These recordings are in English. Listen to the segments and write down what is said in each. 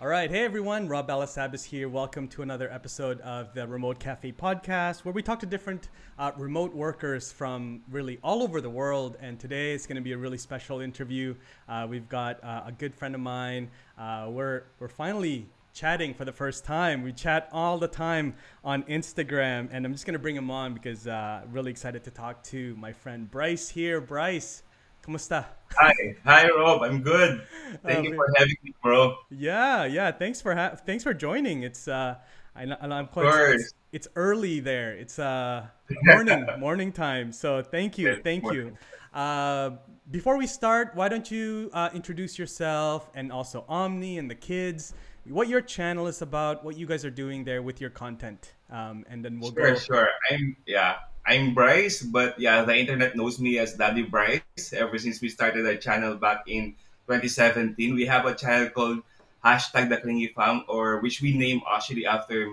All right. Hey, everyone. Rob Balasabas here. Welcome to another episode of the Remote Cafe podcast, where we talk to different uh, remote workers from really all over the world. And today it's going to be a really special interview. Uh, we've got uh, a good friend of mine. Uh, we're, we're finally chatting for the first time. We chat all the time on Instagram. And I'm just going to bring him on because uh, really excited to talk to my friend Bryce here. Bryce, Kumusta? Hi, hi, Rob. I'm good. Thank you for having me, bro. Yeah, yeah. Thanks for ha- thanks for joining. It's uh, I, I'm quite. It's, it's, early there. It's uh morning morning time. So thank you, thank you. Uh, before we start, why don't you uh, introduce yourself and also Omni and the kids, what your channel is about, what you guys are doing there with your content, um, and then we'll sure, go. Sure, sure, I'm yeah. I'm Bryce, but yeah, the internet knows me as Daddy Bryce ever since we started our channel back in 2017. We have a channel called hashtag the Clingy Fam, or which we name actually after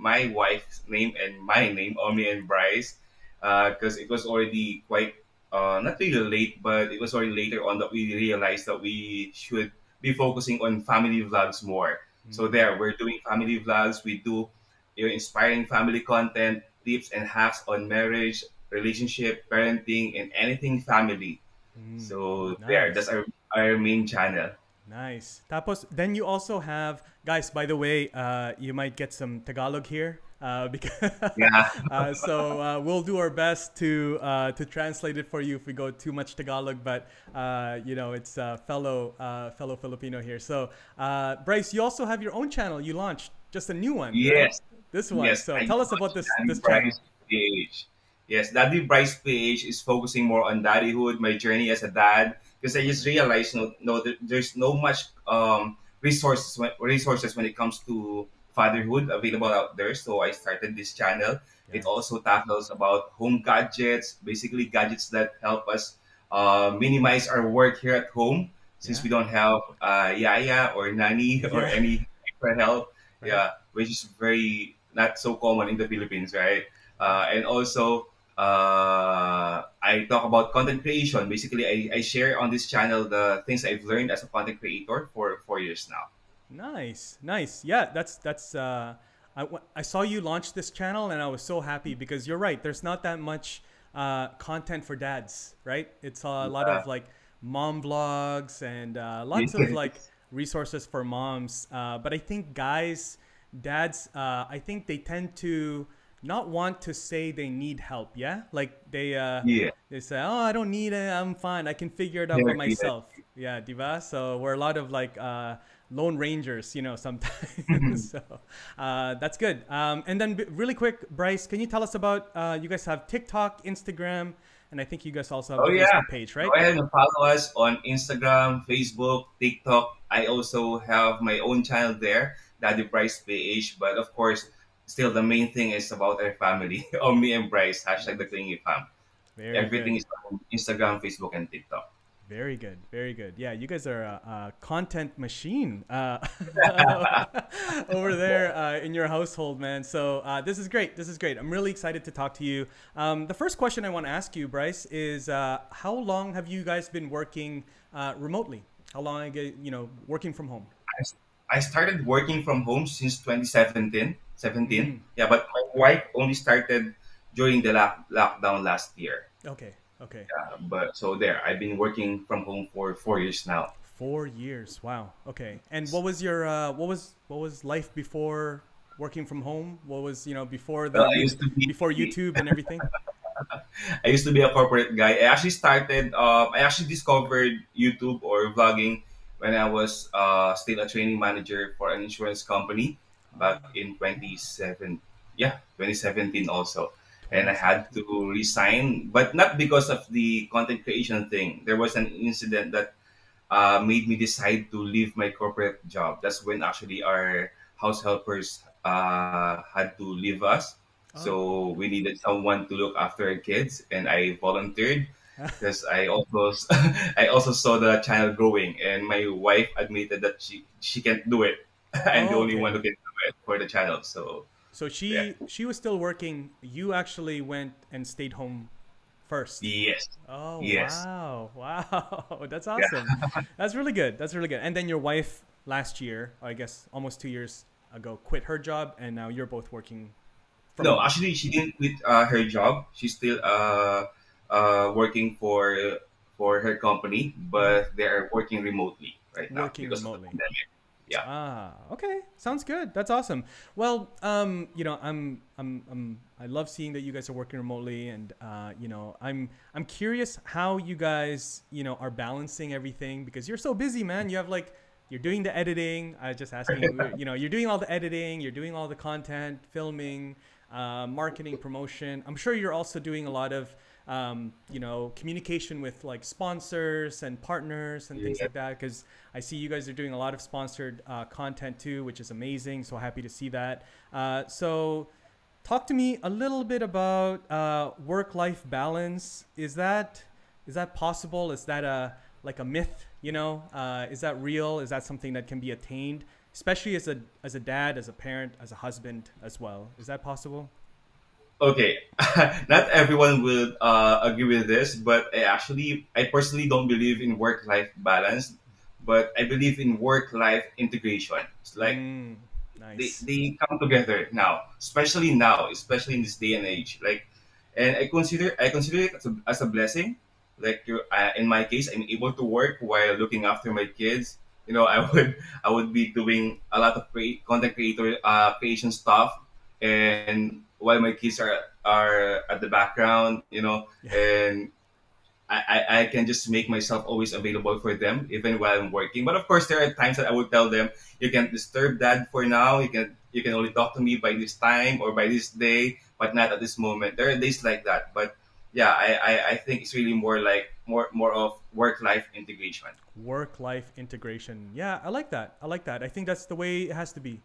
my wife's name and my name, Omni and Bryce, because uh, it was already quite uh, not really late, but it was already later on that we realized that we should be focusing on family vlogs more. Mm-hmm. So there, we're doing family vlogs. We do you know, inspiring family content tips and hacks on marriage, relationship, parenting, and anything family. Mm, so nice. there, that's our, our main channel. Nice. Tapos, then you also have, guys, by the way, uh, you might get some Tagalog here. Uh, because yeah. uh, so uh, we'll do our best to uh, to translate it for you if we go too much Tagalog, but uh, you know it's uh, fellow fellow Filipino here. So Bryce, you also have your own channel. You launched just a new one. Yes? This one. Yes, so I tell us about this this Bryce page. Yes, Daddy Bryce page is focusing more on daddyhood, my journey as a dad. Because I just realized, no, no, there's no much um, resources when, resources when it comes to fatherhood available out there. So I started this channel. Yeah. It also tackles about home gadgets, basically gadgets that help us uh, minimize our work here at home since yeah. we don't have uh, yaya or nanny or any extra help. Right. Yeah, which is very not so common in the Philippines, right? Uh, and also, uh, I talk about content creation. Basically, I, I share on this channel the things I've learned as a content creator for four years now. Nice, nice. Yeah, that's that's. Uh, I I saw you launch this channel and I was so happy because you're right. There's not that much uh, content for dads, right? It's a lot of like mom vlogs and uh, lots of like resources for moms. Uh, but I think guys dads, uh, I think they tend to not want to say they need help. Yeah, like they uh, yeah they say, oh, I don't need it. I'm fine. I can figure it out by myself. Yeah, diva. So we're a lot of like uh, lone rangers, you know, sometimes. so uh, that's good. Um, and then b- really quick, Bryce, can you tell us about uh, you guys have TikTok, Instagram, and I think you guys also have oh, a yeah. Facebook page, right? Go ahead and follow us on Instagram, Facebook, TikTok. I also have my own channel there. Daddy Bryce PH. But of course, still the main thing is about our family. me and Bryce, hashtag the clingy fam. Very Everything good. is on Instagram, Facebook, and TikTok. Very good, very good. Yeah, you guys are a, a content machine uh, over there uh, in your household, man. So uh, this is great. This is great. I'm really excited to talk to you. Um, the first question I want to ask you, Bryce, is uh, how long have you guys been working uh, remotely? How long, you know, working from home? I started working from home since 2017. 17. Mm. Yeah, but my wife only started during the lock, lockdown last year. Okay. Okay. Yeah, but so there, I've been working from home for four years now. Four years. Wow. Okay. And what was your uh, what was what was life before working from home? What was you know before the well, be, before YouTube and everything? I used to be a corporate guy. I actually started. Uh, I actually discovered YouTube or vlogging when I was uh, still a training manager for an insurance company back in 27 yeah 2017 also. And I had to resign but not because of the content creation thing. There was an incident that uh, made me decide to leave my corporate job. That's when actually our house helpers uh, had to leave us. Oh. so we needed someone to look after our kids and I volunteered because I also I also saw the channel growing, and my wife admitted that she she can't do it. I'm oh, the only okay. one who can do it for the channel. So so she yeah. she was still working. You actually went and stayed home first. Yes. Oh yes. wow wow that's awesome. Yeah. that's really good. That's really good. And then your wife last year, I guess almost two years ago, quit her job, and now you're both working from No, home. actually, she didn't quit uh, her job. She's still uh, uh, working for for her company, but they are working remotely right now working because of the remotely. pandemic. Yeah. Ah, okay, sounds good. That's awesome. Well, um, you know, I'm, I'm, I'm, I love seeing that you guys are working remotely, and uh, you know, I'm, I'm curious how you guys, you know, are balancing everything because you're so busy, man. You have like, you're doing the editing. I was just asking, you, you know, you're doing all the editing, you're doing all the content, filming, uh, marketing, promotion. I'm sure you're also doing a lot of, um, you know, communication with like sponsors and partners and things Yeah. like that. Because I see you guys are doing a lot of sponsored uh, content too, which is amazing. So happy to see that. Uh, so, talk to me a little bit about uh, work-life balance. Is that is that possible? Is that a like a myth? You know, uh, is that real? Is that something that can be attained? Especially as a as a dad, as a parent, as a husband as well. Is that possible? Okay, not everyone will uh, agree with this, but I actually, I personally don't believe in work-life balance, but I believe in work-life integration. It's like Mm, they, nice. they come together now, especially now, especially in this day and age. Like, and I consider I consider it as a, as a blessing. Like, you, uh, in my case, I'm able to work while looking after my kids. You know, I would I would be doing a lot of content creator uh, creation stuff, and while my kids are are at the background, you know, Yeah. and I, I, I can just make myself always available for them even while I'm working. But of course there are times that I would tell them, you can disturb dad for now. You can you can only talk to me by this time or by this day, but not at this moment. There are days like that. But yeah, I, I, I think it's really more like more more of work life integration. Work life integration. Yeah, I like that. I like that. I think that's the way it has to be.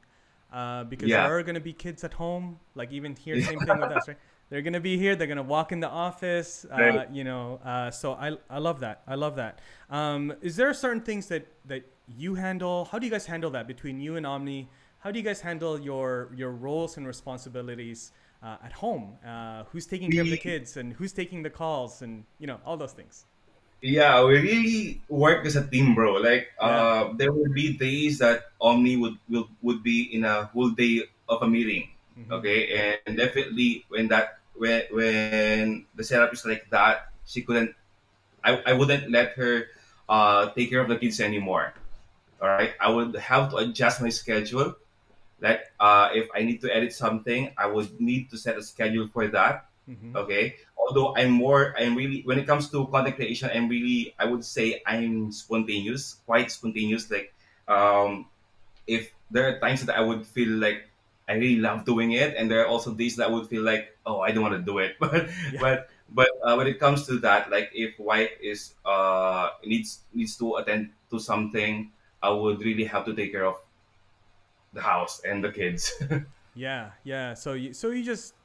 Uh, because Yeah. there are going to be kids at home, like even here, same thing with us, right? They're going to be here. They're going to walk in the office, uh, Right. you know. Uh, so I, I love that. I love that. Um, is there certain things that, that you handle? How do you guys handle that between you and Omni? How do you guys handle your, your roles and responsibilities uh, at home? Uh, who's taking care of the kids and who's taking the calls and, you know, all those things? Yeah, we really work as a team, bro. Like, uh, there will be days that Omni would will would be in a whole day of a meeting. Mhm. Okay, and definitely when that when when the setup is like that, she couldn't. I, I wouldn't let her uh, take care of the kids anymore. All right, I would have to adjust my schedule. Like, uh, if I need to edit something, I would need to set a schedule for that Mhm. okay although i'm more i'm really when it comes to content creation i'm really i would say i'm spontaneous quite spontaneous like um if there are times that i would feel like i really love doing it and there are also days that i would feel like oh i don't want to do it but Yeah. but but uh, when it comes to that like if wife is uh needs needs to attend to something i would really have to take care of the house and the kids Yeah, yeah. So you so you just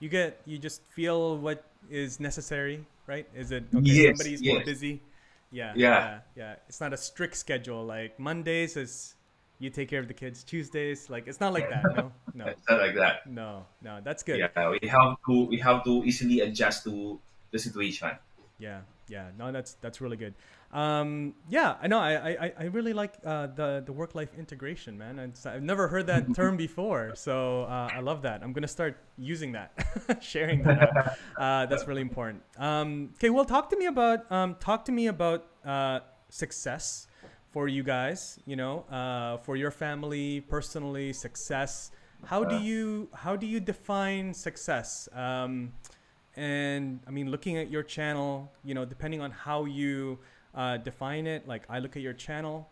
you get you just feel what is necessary, right? Is it okay? Yes, somebody's more busy. Yeah, Yeah. yeah, yeah. It's not a strict schedule. Like Mondays is you take care of the kids. Tuesdays, like it's not like that. No, no, it's not like that no, no. That's good. yeah we have to we have to easily adjust to the situation Yeah, yeah. No, that's that's really good. Um, yeah, I know. I, I, I really like uh, the the work life integration, man. It's, I've never heard that term before, so uh, I love that. I'm gonna start using that, sharing that. Uh, that's really important. Um, okay, well, talk to me about um, talk to me about uh, success for you guys. You know, uh, for your family, personally, success. How do you how do you define success? And I mean, looking at your channel, you know, depending on how you uh, define it, like I look at your channel,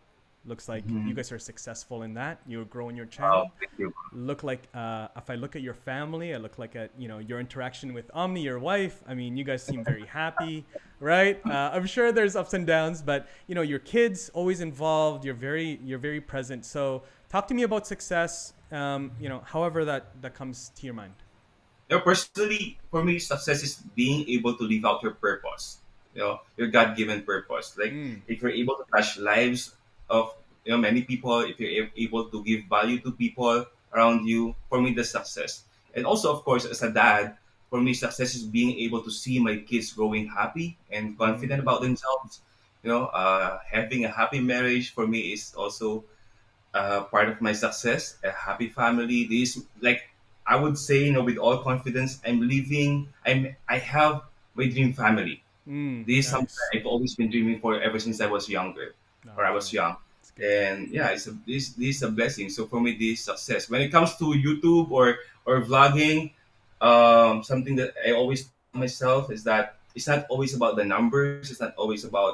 looks like you guys are successful in that. You're growing your channel. oh you Look like uh, if I look at your family, I look like at you know your interaction with Omni, your wife. I mean, you guys seem very happy, right? Uh, I'm sure there's ups and downs, but you know your kids always involved. You're very you're very present. So talk to me about success. Um, you know, however that that comes to your mind. You know, personally for me success is being able to live out your purpose you know your god-given purpose like Mm. if you're able to touch lives of you know many people if you're able to give value to people around you for me that's success and also of course as a dad for me success is being able to see my kids growing happy and confident Mm. about themselves you know uh, having a happy marriage for me is also uh, part of my success, a happy family. This like I would say, you know, with all confidence, I'm living. I'm I have my dream family. Mm, This is something. I've always been dreaming for ever since I was younger, or I was young. And yeah, it's a, this this is a blessing. So for me, this success. When it comes to YouTube or or vlogging, um, something that I always tell myself is that it's not always about the numbers. It's not always about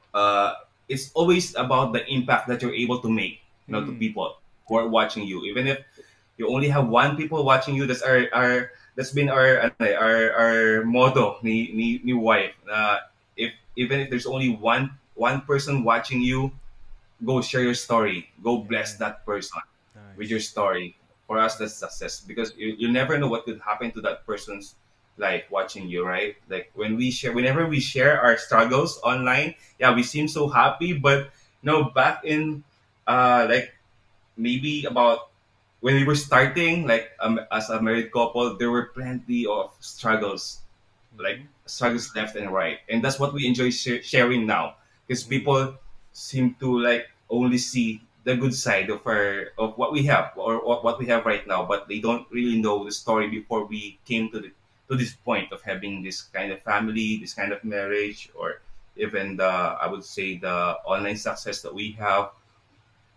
uh, it's always about the impact that you're able to make, you know, to Mm, people who are watching you. Even if you only have one people watching you, that's our, our that's been our eh, our our motto ni ni, ni wife. Uh, if even if there's only one one person watching you, go share your story. Go bless that person with your story. For us, that's success because you, you never know what could happen to that person's life watching you, right? Like when we share, whenever we share our struggles online, yeah, we seem so happy, but you know, back in uh, like maybe about when we were starting, like um, as a married couple, there were plenty of struggles. Like hmm struggles left and right. And that's what we enjoy sh- sharing now. Because hmm people seem to like only see the good side of our of what we have or, or what we have right now but they don't really know the story before we came to the to this point of having this kind of family this kind of marriage or even the i would say the online success that we have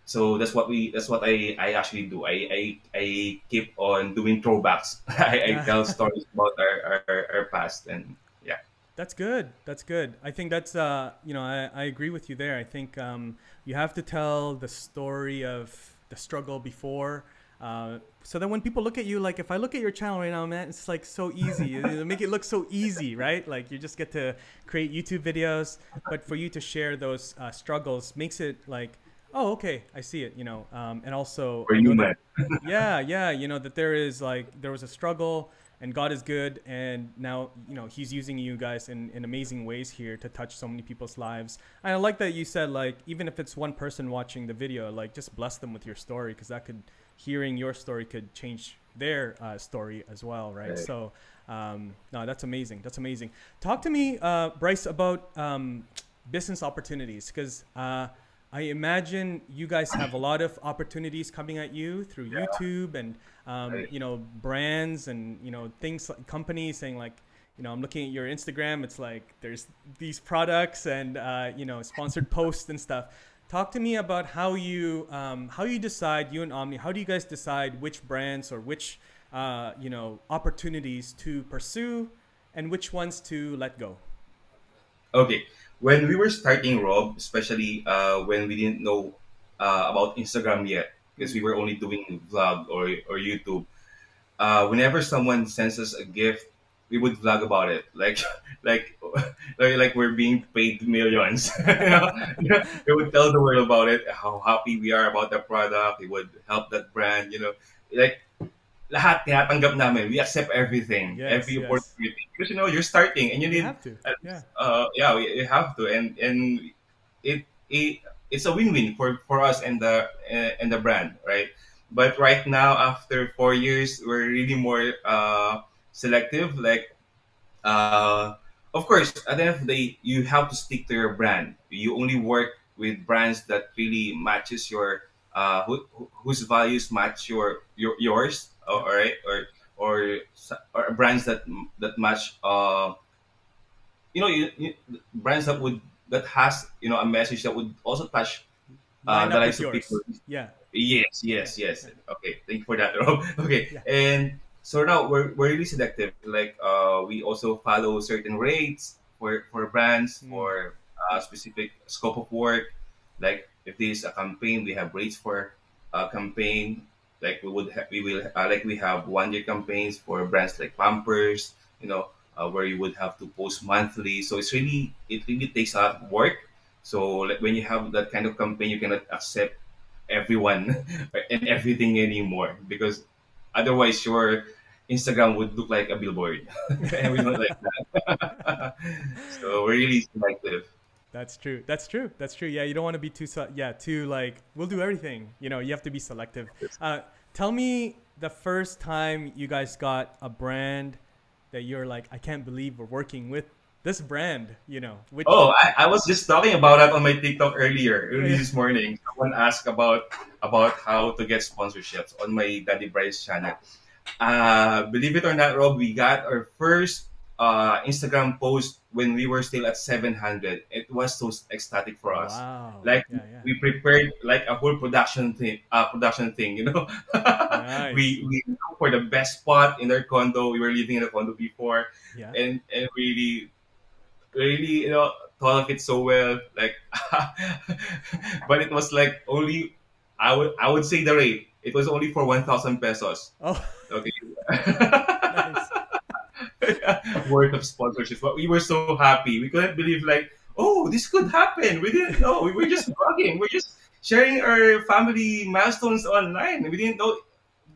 so that's what we that's what i i actually do i i, I keep on doing throwbacks I, I tell stories about our, our our past and yeah That's good. That's good. I think that's uh, you know, I, I agree with you there. I think um, you have to tell the story of the struggle before. Uh, so that when people look at you, like if I look at your channel right now, man, it's like so easy. Make it look so easy, right? Like you just get to create YouTube videos, but for you to share those uh, struggles makes it like, oh, okay, I see it. You know, um, and also I know that yeah yeah you know that there is like there was a struggle and god is good and now you know he's using you guys in, in amazing ways here to touch so many people's lives. And i like that you said like even if it's one person watching the video like just bless them with your story because that could hearing your story could change their uh, story as well right? Right. So um, no that's amazing that's amazing. Talk to me uh, bryce about um, business opportunities because uh, I imagine you guys have a lot of opportunities coming at you through YouTube and um, right you know brands and you know things like companies saying like you know I'm looking at your Instagram. It's like there's these products and uh, you know sponsored posts and stuff. Talk to me about how you um, how you decide you and Omni. How do you guys decide which brands or which uh, you know opportunities to pursue and which ones to let go? okay when we were starting rob especially uh when we didn't know uh, about instagram yet because we were only doing vlog or or youtube uh, whenever someone sends us a gift, we would vlog about it, like like like, like we're being paid millions. we would tell the world about it, how happy we are about the product. We would help that brand. You know, like lahat tinatanggap namin. We accept everything, yes, every yes. opportunity because you know you're starting and you You need. have to. Uh, Yeah. uh, yeah, we, you have to, and and it, it it's a win-win for for us and the uh, and the brand, right? But right now, after four years, we're really more uh, selective. Like, uh, of course, at the end of the day, you have to stick to your brand. You only work with brands that really matches your uh, who, who- whose values match your, your yours. All right, or or or brands that that match. Uh, you know, you, you, brands that would that has you know a message that would also touch uh, the lives of people. Yeah, Yes, yes, yes. Okay, thank you for that, Rob. Okay, yeah. and so now we're, we're really selective. Like uh, we also follow certain rates for for brands Mm, for a specific scope of work. Like if this is a campaign, we have rates for a campaign. Like we would we will uh, like we have one year campaigns for brands like Pampers. You know, uh, where you would have to post monthly. So it's really it really takes a lot of work. So like, when you have that kind of campaign, you cannot accept everyone and everything anymore because otherwise your Instagram would look like a billboard and we don't like that. so we're really selective. That's true. That's true. That's true. Yeah, you don't want to be too yeah, too like we'll do everything. You know, you have to be selective. Uh, tell me the first time you guys got a brand that you're like, I can't believe we're working with this brand, you know, which Oh, I, I was just talking about that on my TikTok earlier, early yeah. this morning. Someone asked about about how to get sponsorships on my Daddy Bryce channel. Uh, believe it or not, Rob, we got our first uh, Instagram post when we were still at 700. It was so ecstatic for us. wow. Like Yeah, yeah. we prepared like a whole production thing, uh, production thing, you know. Nice. we we looked for the best spot in our condo. We were living in a condo before, Yeah. and and really really you know thought of it so well like but it was like only i would i would say the rate it was only for 1000 pesos Oh, okay. worth of sponsorships but we were so happy. We couldn't believe like oh this could happen. We didn't know. We were just blogging. we're just sharing our family milestones online. We didn't know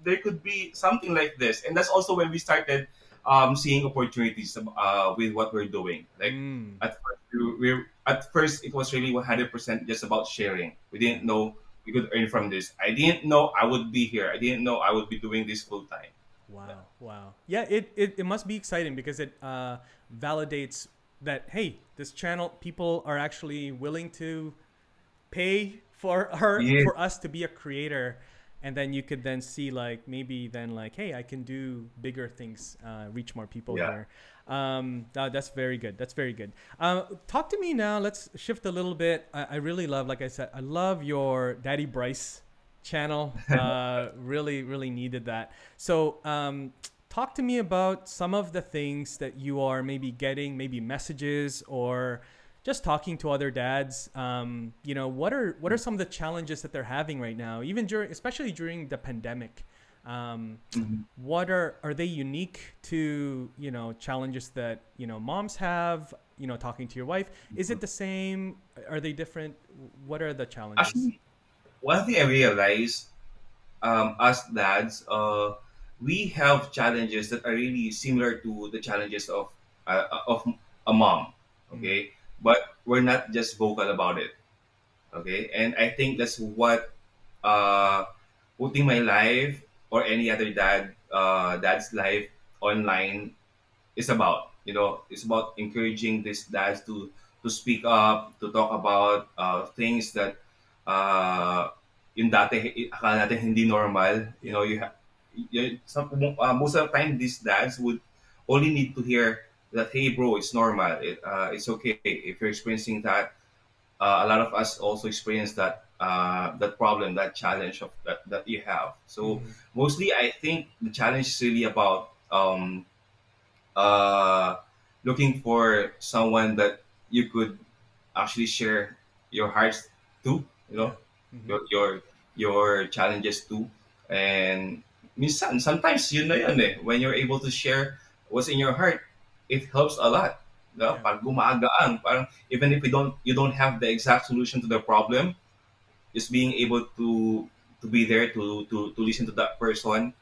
there could be something like this. And that's also when we started um, seeing opportunities uh, with what we're doing. Like Mm, at first we, we at first it was really 100% just about sharing. We didn't know we could earn from this. I didn't know i would be here. I didn't know i would be doing this full time wow. Wow. Yeah, it, it, it must be exciting because it uh, validates that, hey, this channel, people are actually willing to pay for her for us to be a creator. And then you could then see like maybe then like hey i can do bigger things uh, reach more people yeah. here. Um, uh, that's very good. That's very good. Uh, talk to me now. Let's shift a little bit. I, I really love like i said i love your daddy bryce channel uh, really really needed that. So um, talk to me about some of the things that you are maybe getting maybe messages or just talking to other dads. Um, you know what are what are some of the challenges that they're having right now even during especially during the pandemic? Um, Mhm. what are are they unique to you know challenges that you know moms have you know talking to your wife? Is it the same? Are they different? What are the challenges? actually one thing i realized um, as dads uh, we have challenges that are really similar to the challenges of uh, of a mom okay? But we're not just vocal about it okay? And i think that's what uh putting my life or any other dad uh dad's life online is about you know? It's about encouraging these dads to to speak up to talk about uh things that uh yung dati akala natin hindi normal you know you have you, some, uh, most of the time these dads would only need to hear that hey bro it's normal it, uh, it's okay if you're experiencing that uh, a lot of us also experience that uh, that problem, that challenge of that, that you have. So mm, mostly, I think the challenge is really about um, uh, looking for someone that you could actually share your hearts to. You know, mm-hmm. your your your challenges too. And minsan, sometimes yun na yun eh. When you're able to share what's in your heart, it helps a lot. No? yeah Parang gumagaan. Parang even if you don't you don't have the exact solution to the problem, just being able to to be there to to to listen to that person,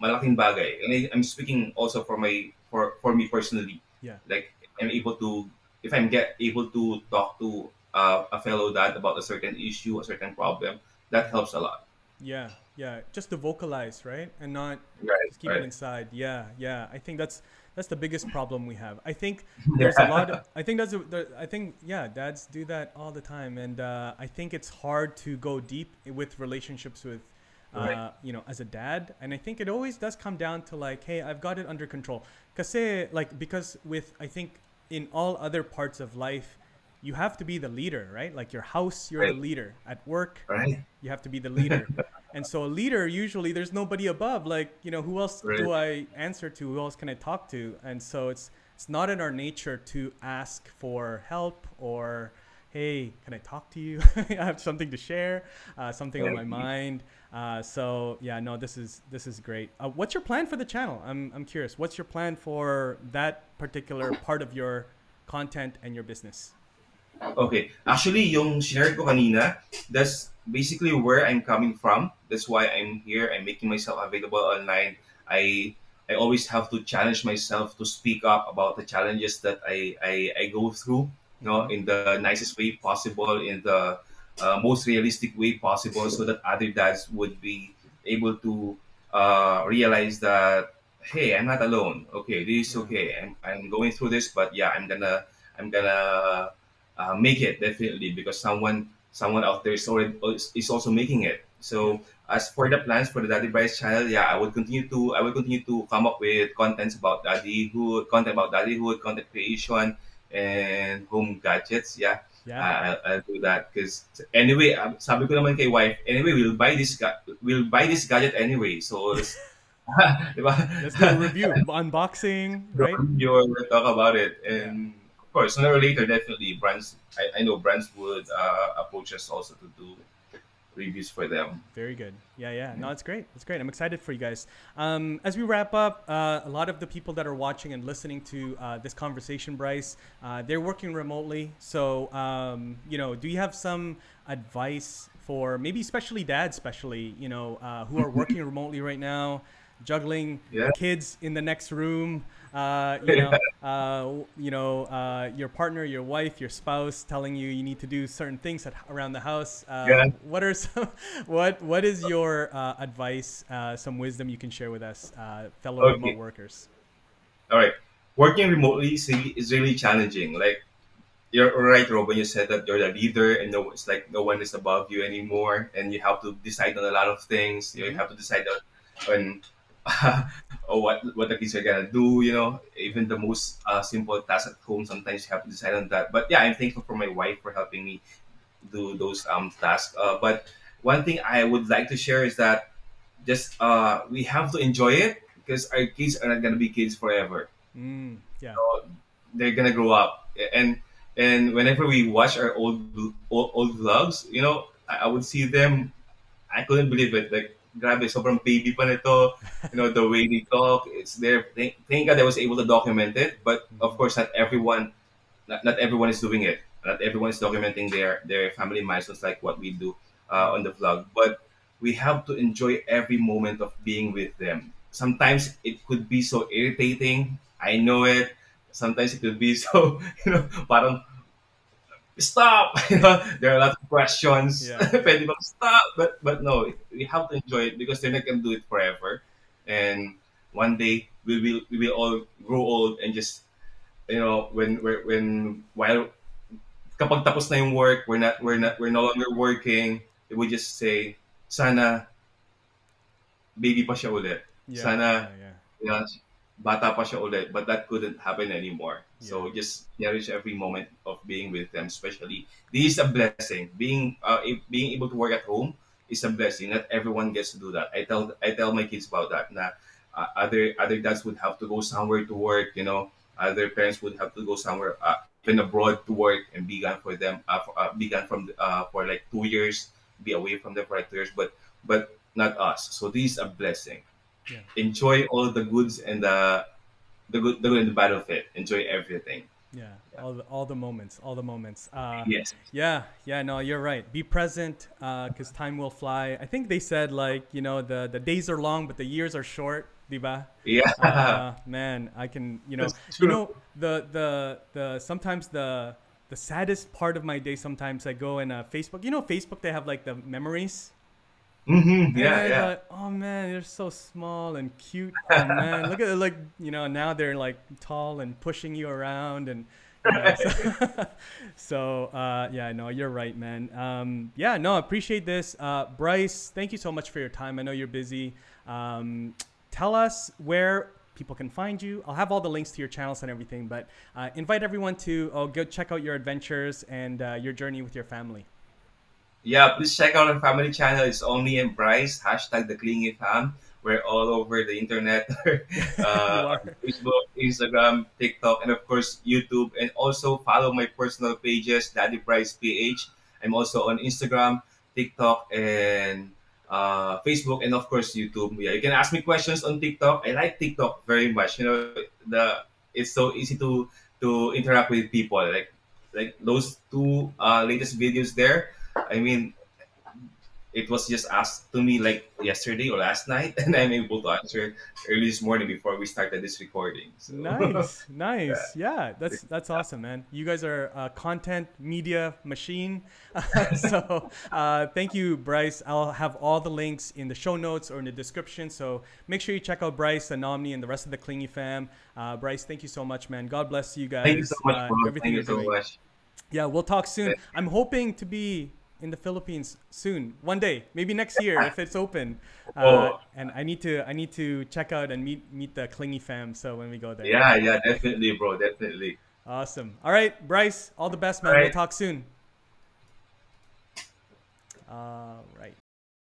malaking bagay. And I, I'm speaking also for my for for me personally. yeah Like I'm able to if I'm get able to talk to uh, a fellow dad about a certain issue, a certain problem, that helps a lot. Yeah, yeah, just to vocalize, right? And not Right, just keep it inside. Yeah, yeah. I think that's that's the biggest problem we have. I think there's a lot of, I think that's a, I think yeah, dads do that all the time and uh, I think it's hard to go deep with relationships with right, uh, you know, as a dad. And I think it always does come down to like, hey, I've got it under control. Cause like because with I think in all other parts of life, you have to be the leader, right? Like your house, you're the leader. At work, right, you have to be the leader. And so a leader usually there's nobody above. Like, you know, who else right, do I answer to? Who else can I talk to? And so it's it's not in our nature to ask for help or hey, can I talk to you? I have something to share, uh, something on my mind. Uh, so yeah, no, this is this is great. Uh, what's your plan for the channel? I'm I'm curious. What's your plan for that particular part of your content and your business? Okay. Actually, yung share ko kanina, that's basically where I'm coming from. That's why I'm here. I'm making myself available online. I I always have to challenge myself to speak up about the challenges that I I, I go through, you know, in the nicest way possible, in the uh, most realistic way possible, so that other dads would be able to uh, realize that hey, I'm not alone. Okay, this is okay. I'm, I'm going through this, but yeah, I'm gonna I'm gonna uh, make it definitely because someone someone out there is already is also making it. So as for the plans for the Daddy Bryce channel, yeah, I would continue to I will continue to come up with contents about daddyhood, content about daddyhood, content creation, and home gadgets. Yeah, Yeah. I- I'll, I'll do that because anyway, um, sabi ko naman kay wife, anyway, we'll buy this we'll buy this gadget anyway. So? Let's do a review, unboxing, right? will talk about it, and of course, sooner or later, definitely brands. I, I know brands would uh, approach us also to do reviews for them. Very good. Yeah, yeah. No, it's great. It's great. I'm excited for you guys. Um, as we wrap up, uh, a lot of the people that are watching and listening to uh, this conversation, Bryce, uh, they're working remotely. So, um, you know, do you have some advice for maybe especially dads, especially you know, uh, who are working remotely right now, juggling Yeah. kids in the next room? Uh, you know, uh, you know, uh, your partner, your wife, your spouse telling you you need to do certain things at, around the house. Uh, Yeah. What are some, what what is your uh, advice? Uh, some wisdom you can share with us, uh, fellow Okay. remote workers. All right, working remotely is really, is really challenging. Like you're right, Rob, when you said that you're the leader and no, it's like no one is above you anymore, and you have to decide on a lot of things. You Mhm. have to decide on, on oh, what what the kids are gonna do. You know, even the most uh, simple tasks at home, sometimes you have to decide on that. But yeah, I'm thankful for my wife for helping me do those um tasks. Uh, but one thing I would like to share is that just uh we have to enjoy it because our kids are not gonna be kids forever Mm, yeah. they're gonna grow up and and whenever we watch our old old, old vlogs you know I, I would see them I couldn't believe it like grabe sobrang baby pa nito. You know the way they talk it's there. Thank, thank God I was able to document it but of course not everyone not, not everyone is doing it. Not everyone is documenting their their family milestones like what we do uh, on the vlog but we have to enjoy every moment of being with them. Sometimes it could be so irritating. I know it. Sometimes it could be so you know parang stop you know there are a lot of questions Yeah. pwede bang stop but but no we have to enjoy it because they're not gonna do it forever and one day we will we will all grow old and just you know when when when while kapag tapos na yung work we're not we're not we're no longer working we just say sana baby pa siya ulit Yeah. sana yeah, yeah. you know, bata pa siya ulit, but that couldn't happen anymore. So just cherish every moment of being with them, especially. This is a blessing. Being uh, being able to work at home is a blessing. Not everyone gets to do that. I tell I tell my kids about that. Na uh, other other dads would have to go somewhere to work. You know, other parents would have to go somewhere uh, even abroad to work and be gone for them. Uh, for, uh, be gone from uh, for like two years. Be away from them for like two years. But but not us. So this is a blessing Yeah. enjoy all the goods and the the good the good and the bad of it. Enjoy everything. Yeah, all the, all the moments, all the moments. Uh, Yes. Yeah, yeah, no, you're right. Be present, because time will fly. I think they said like you know the the days are long, but the years are short, diba? Yeah. Uh, man, I can you know you know the the the sometimes the the saddest part of my day. Sometimes I go in uh, Facebook. You know Facebook, they have like the memories. Hmm Yeah. Yeah. like, oh man, they're so small and cute. Oh man, look at it. Like you know, now they're like tall and pushing you around, and you know, so, so uh, yeah, no, you're right, man. Um, yeah, no, I appreciate this, uh, Bryce. Thank you so much for your time. I know you're busy. Um, tell us where people can find you. I'll have all the links to your channels and everything, but uh, invite everyone to oh, go check out your adventures and uh, your journey with your family. Yeah. Please check out our family channel. It's Omni and Bryce. Hashtag the Clingy Fam. We're all over the internet. Uh. Facebook, Instagram, TikTok, and of course YouTube. And also follow my personal pages, Daddy Bryce PH. I'm also on Instagram, TikTok, and uh, Facebook, and of course YouTube. Yeah, you can ask me questions on TikTok. I like TikTok very much. You know, the it's so easy to to interact with people. Like like those two uh, latest videos there. I mean, it was just asked to me like yesterday or last night, and I'm able to answer early this morning before we started this recording. So, Nice, nice. Yeah, that's that's awesome, man. You guys are a content media machine. so uh, thank you, Bryce. I'll have all the links in the show notes or in the description. So make sure you check out Bryce, and Omni, and the rest of the Clingy fam. Uh, Bryce, thank you so much, man. God bless you guys. Thank you so much, uh, everything Thank you so doing. much. Yeah, we'll talk soon. I'm hoping to be in the Philippines soon, one day, maybe next year if it's open. Uh, Oh. And I need to I need to check out and meet meet the Clingy fam. So when we go there, Yeah, yeah, definitely, bro, definitely. awesome. All right, Bryce, all the best, man. All We'll talk soon. All right.